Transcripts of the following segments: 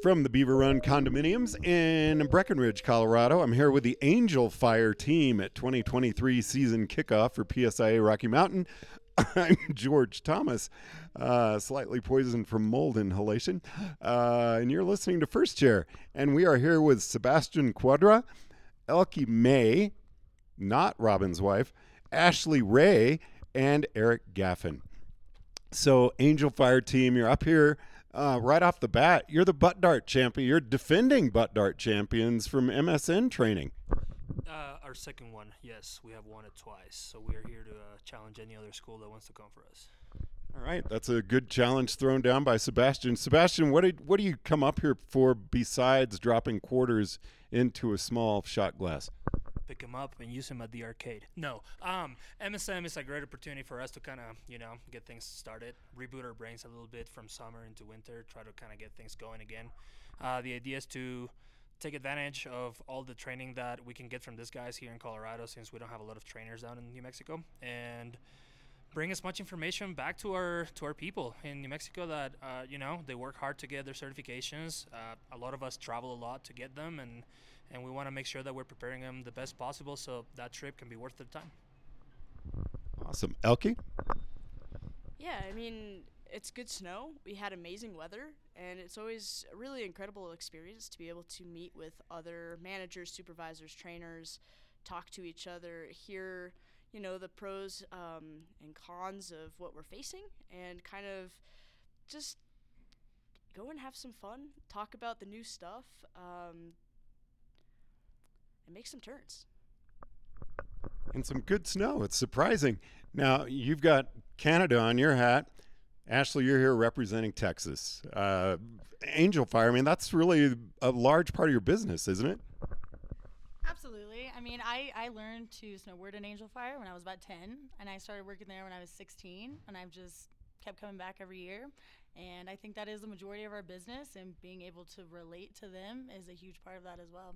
From the Beaver Run condominiums in Breckenridge, Colorado, I'm here with the Angel Fire team at 2023 season kickoff for PSIA Rocky Mountain. I'm George Thomas, uh, slightly poisoned from mold inhalation, uh, and you're listening to First Chair. And we are here with Sebastian Quadra, Elke May, not Robin's wife, Ashley Ray, and Eric Gaffin. So, Angel Fire team, you're up here uh, right off the bat. You're the butt dart champion. You're defending butt dart champions from MSM training. Uh, our second one, yes, we have won it twice. So we are here to uh, challenge any other school that wants to come for us. All right, that's a good challenge thrown down by Sebastian. Sebastian, what did what do you come up here for besides dropping quarters into a small shot glass? Pick them up and use them at the arcade. No, um, MSM is a great opportunity for us to kind of, you know, get things started, reboot our brains a little bit from summer into winter, try to kind of get things going again. Uh, the idea is to take advantage of all the training that we can get from these guys here in Colorado, since we don't have a lot of trainers down in New Mexico, and bring as much information back to our to our people in New Mexico that uh, you know they work hard to get their certifications. Uh, a lot of us travel a lot to get them, and and we want to make sure that we're preparing them the best possible so that trip can be worth the time. Awesome. Elke? Yeah, I mean, it's good snow. We had amazing weather, and it's always a really incredible experience to be able to meet with other managers, supervisors, trainers, talk to each other, hear, you know, the pros um, and cons of what we're facing, and kind of just go and have some fun, talk about the new stuff, um, and make some turns. And some good snow. It's surprising. Now, you've got Canada on your hat. Ashley, you're here representing Texas. Uh, Angel Fire, I mean, that's really a large part of your business, isn't it? Absolutely. I mean, I, I learned to snowboard in Angel Fire when I was about 10, and I started working there when I was 16, and I've just kept coming back every year. And I think that is the majority of our business, and being able to relate to them is a huge part of that as well.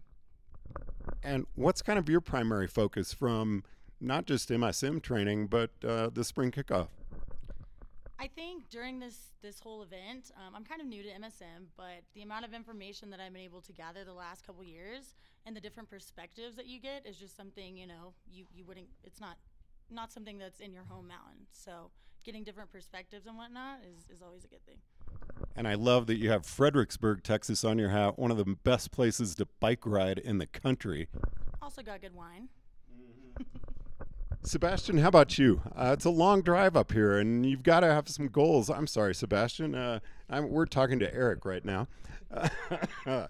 And what's kind of your primary focus from not just MSM training, but uh, the spring kickoff? I think during this this whole event, um, I'm kind of new to MSM, but the amount of information that I've been able to gather the last couple years and the different perspectives that you get is just something you know you you wouldn't. It's not not something that's in your home mountain. So getting different perspectives and whatnot is is always a good thing. And I love that you have Fredericksburg, Texas on your hat, one of the best places to bike ride in the country. Also got good wine. Sebastian, how about you? Uh, it's a long drive up here, and you've got to have some goals. I'm sorry, Sebastian. Uh, we're talking to Eric right now.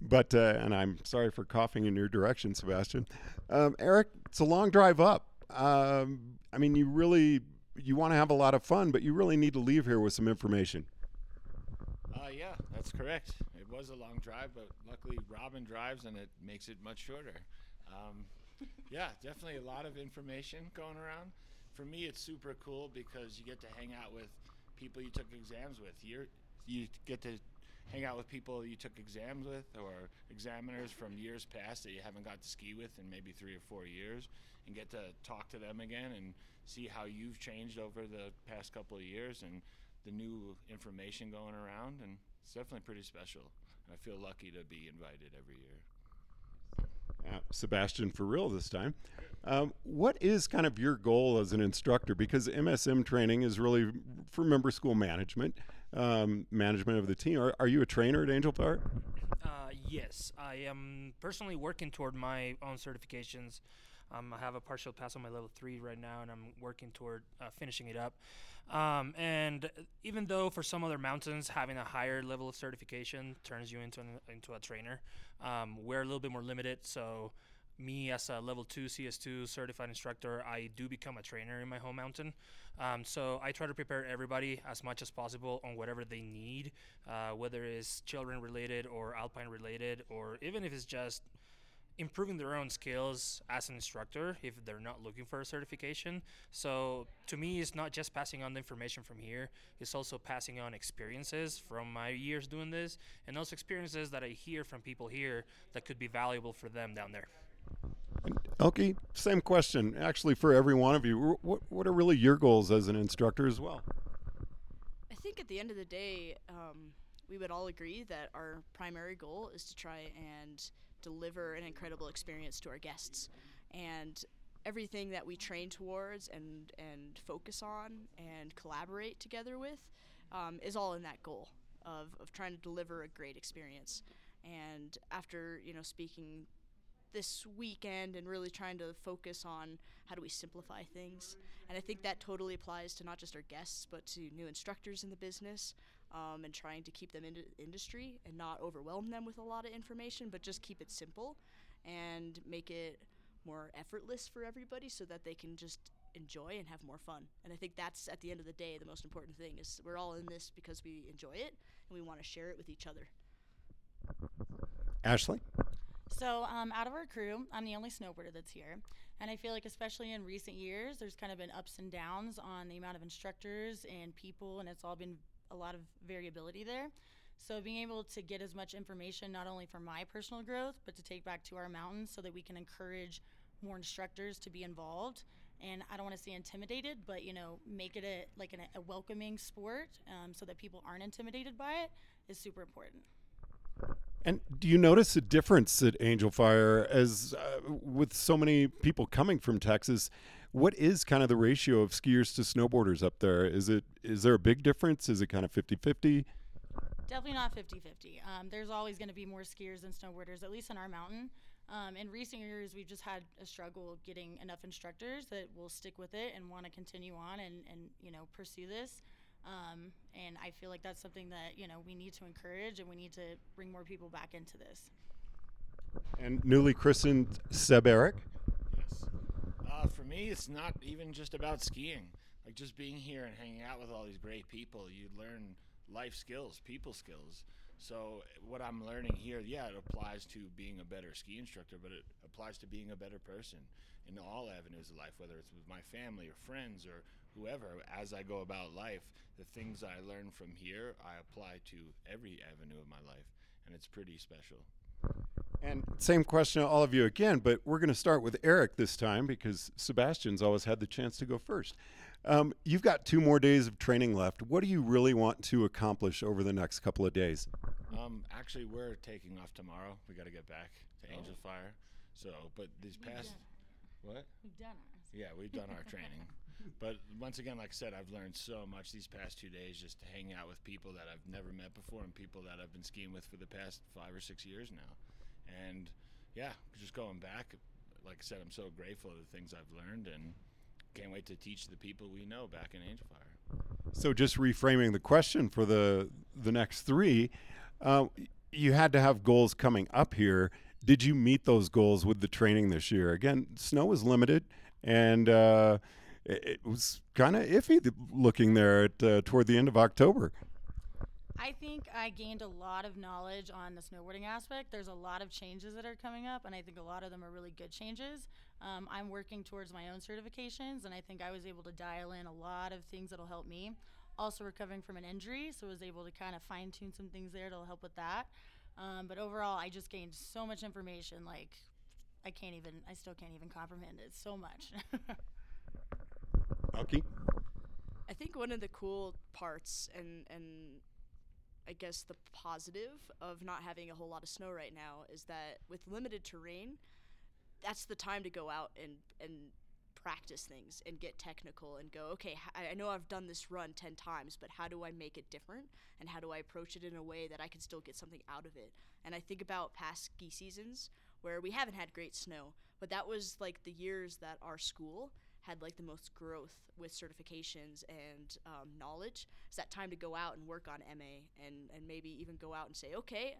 but, uh, and I'm sorry for coughing in your direction, Sebastian. Um, Eric, it's a long drive up. Um, I mean, you really, you want to have a lot of fun, but you really need to leave here with some information. Uh, yeah, that's correct. It was a long drive, but luckily Robin drives and it makes it much shorter. Um, yeah, definitely a lot of information going around. For me, it's super cool because you get to hang out with people you took exams with. you you get to hang out with people you took exams with or examiners from years past that you haven't got to ski with in maybe three or four years and get to talk to them again and see how you've changed over the past couple of years and the new information going around, and it's definitely pretty special. I feel lucky to be invited every year. Uh, Sebastian for real this time. Um, what is kind of your goal as an instructor? Because MSM training is really for member school management, um, management of the team. Are, are, you a trainer at Angel Park? Uh, yes, I am personally working toward my own certifications. Um, I have a partial pass on my level three right now, and I'm working toward uh, finishing it up. Um, and even though for some other mountains having a higher level of certification turns you into an, into a trainer, um, we're a little bit more limited. So me as a level two CS2 certified instructor, I do become a trainer in my home mountain. Um, so I try to prepare everybody as much as possible on whatever they need, uh, whether it's children related or alpine related, or even if it's just improving their own skills as an instructor if they're not looking for a certification. So to me, it's not just passing on the information from here, it's also passing on experiences from my years doing this and those experiences that I hear from people here that could be valuable for them down there. Okay, same question actually for every one of you. What, what are really your goals as an instructor as well? I think at the end of the day, um, we would all agree that our primary goal is to try and deliver an incredible experience to our guests. And everything that we train towards and, and focus on and collaborate together with um, is all in that goal of, of trying to deliver a great experience. And after, you know, speaking this weekend and really trying to focus on how do we simplify things. And I think that totally applies to not just our guests, but to new instructors in the business um, and trying to keep them in the industry and not overwhelm them with a lot of information, but just keep it simple and make it more effortless for everybody so that they can just enjoy and have more fun. And I think that's at the end of the day the most important thing is we're all in this because we enjoy it and we want to share it with each other. Ashley? So, um, out of our crew, I'm the only snowboarder that's here. And I feel like, especially in recent years, there's kind of been ups and downs on the amount of instructors and people, and it's all been a lot of variability there. So, being able to get as much information, not only for my personal growth, but to take back to our mountains so that we can encourage more instructors to be involved. And I don't want to say intimidated, but you know, make it a like an, a welcoming sport, um, so that people aren't intimidated by it, is super important. And do you notice a difference at Angel Fire as uh, with so many people coming from Texas? What is kind of the ratio of skiers to snowboarders up there? Is it is there a big difference? Is it kind of 50-50? Definitely not 50 50. Um, there's always going to be more skiers than snowboarders, at least in our mountain. Um, in recent years, we've just had a struggle getting enough instructors that will stick with it and want to continue on and, and you know pursue this. Um, and I feel like that's something that you know we need to encourage and we need to bring more people back into this. And newly christened Seb Eric. Yes. Uh, for me, it's not even just about skiing. Like just being here and hanging out with all these great people, you learn life skills, people skills. So what I'm learning here, yeah, it applies to being a better ski instructor, but it applies to being a better person in all avenues of life, whether it's with my family or friends or whoever. As I go about life, the things I learn from here, I apply to every avenue of my life, and it's pretty special. And same question to all of you again, but we're going to start with Eric this time because Sebastian's always had the chance to go first. Um, you've got two more days of training left. What do you really want to accomplish over the next couple of days? Um, actually, we're taking off tomorrow. We got to get back to Angel Fire. So, but these We've past, done what? We've done ours. Yeah, we've done our training. But once again, like I said, I've learned so much these past two days just to hang out with people that I've never met before and people that I've been skiing with for the past five or six years now. And yeah, just going back, like I said, I'm so grateful of the things I've learned and can't wait to teach the people we know back in Angel Fire. So, just reframing the question for the the next three, uh, you had to have goals coming up here. Did you meet those goals with the training this year? Again, snow was limited, and uh, it, it was kind of iffy looking there at uh, toward the end of October. I think I gained a lot of knowledge on the snowboarding aspect. There's a lot of changes that are coming up, and I think a lot of them are really good changes. Um, I'm working towards my own certifications, and I think I was able to dial in a lot of things that'll help me. Also, recovering from an injury, so I was able to kind of fine tune some things there that'll help with that. Um, but overall, I just gained so much information. Like, I can't even, I still can't even comprehend it. So much. Elke? I think one of the cool parts and and I guess the positive of not having a whole lot of snow right now is that with limited terrain, that's the time to go out and and practice things and get technical and go okay I know I've done this run 10 times but how do I make it different? And how do I approach it in a way that I can still get something out of it? And I think about past ski seasons where we haven't had great snow but that was like the years that our school had like the most growth with certifications and um, knowledge. It's that time to go out and work on MA and, and maybe even go out and say, okay,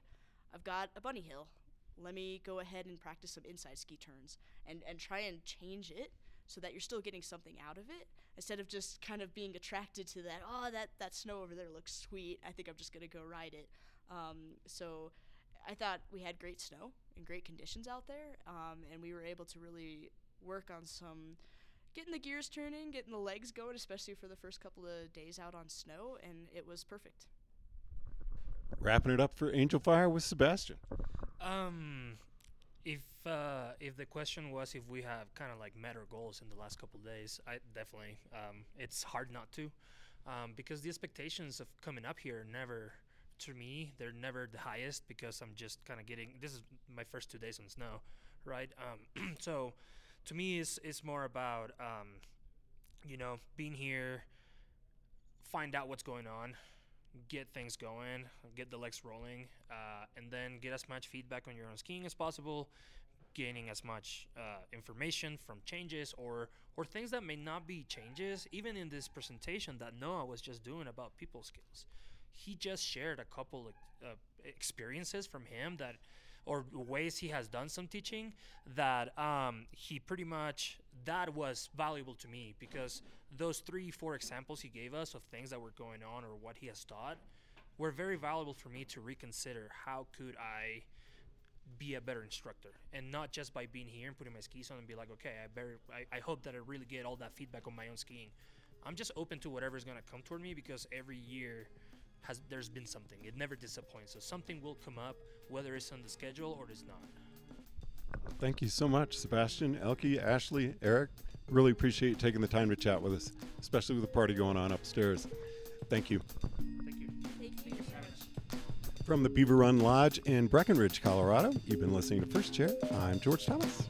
I've got a bunny hill. Let me go ahead and practice some inside ski turns and, and try and change it so that you're still getting something out of it instead of just kind of being attracted to that, oh, that, that snow over there looks sweet. I think I'm just going to go ride it. Um, so I thought we had great snow and great conditions out there, um, and we were able to really work on some getting the gears turning, getting the legs going, especially for the first couple of days out on snow, and it was perfect. Wrapping it up for Angel Fire with Sebastian. Um, if uh, if the question was if we have kind of like met our goals in the last couple of days, I definitely um, it's hard not to, um, because the expectations of coming up here never to me, they're never the highest because I'm just kind of getting. This is my first two days on snow, right? Um, so to me, it's it's more about um, you know being here, find out what's going on, get things going, get the legs rolling, uh, and then get as much feedback on your own skiing as possible. Gaining as much uh, information from changes or or things that may not be changes, even in this presentation that Noah was just doing about people skills he just shared a couple uh, experiences from him that or ways he has done some teaching that um, he pretty much that was valuable to me because those three four examples he gave us of things that were going on or what he has taught were very valuable for me to reconsider how could i be a better instructor and not just by being here and putting my skis on and be like okay i better i, I hope that i really get all that feedback on my own skiing. I'm just open to whatever's going to come toward me because every year has there's been something. It never disappoints. So something will come up, whether it's on the schedule or it's not. Thank you so much, Sebastian, Elke, Ashley, Eric. Really appreciate you taking the time to chat with us, especially with the party going on upstairs. Thank you. Thank you. Thank you. so much. From the Beaver Run Lodge in Breckenridge, Colorado, you've been listening to First Chair. I'm George Thomas.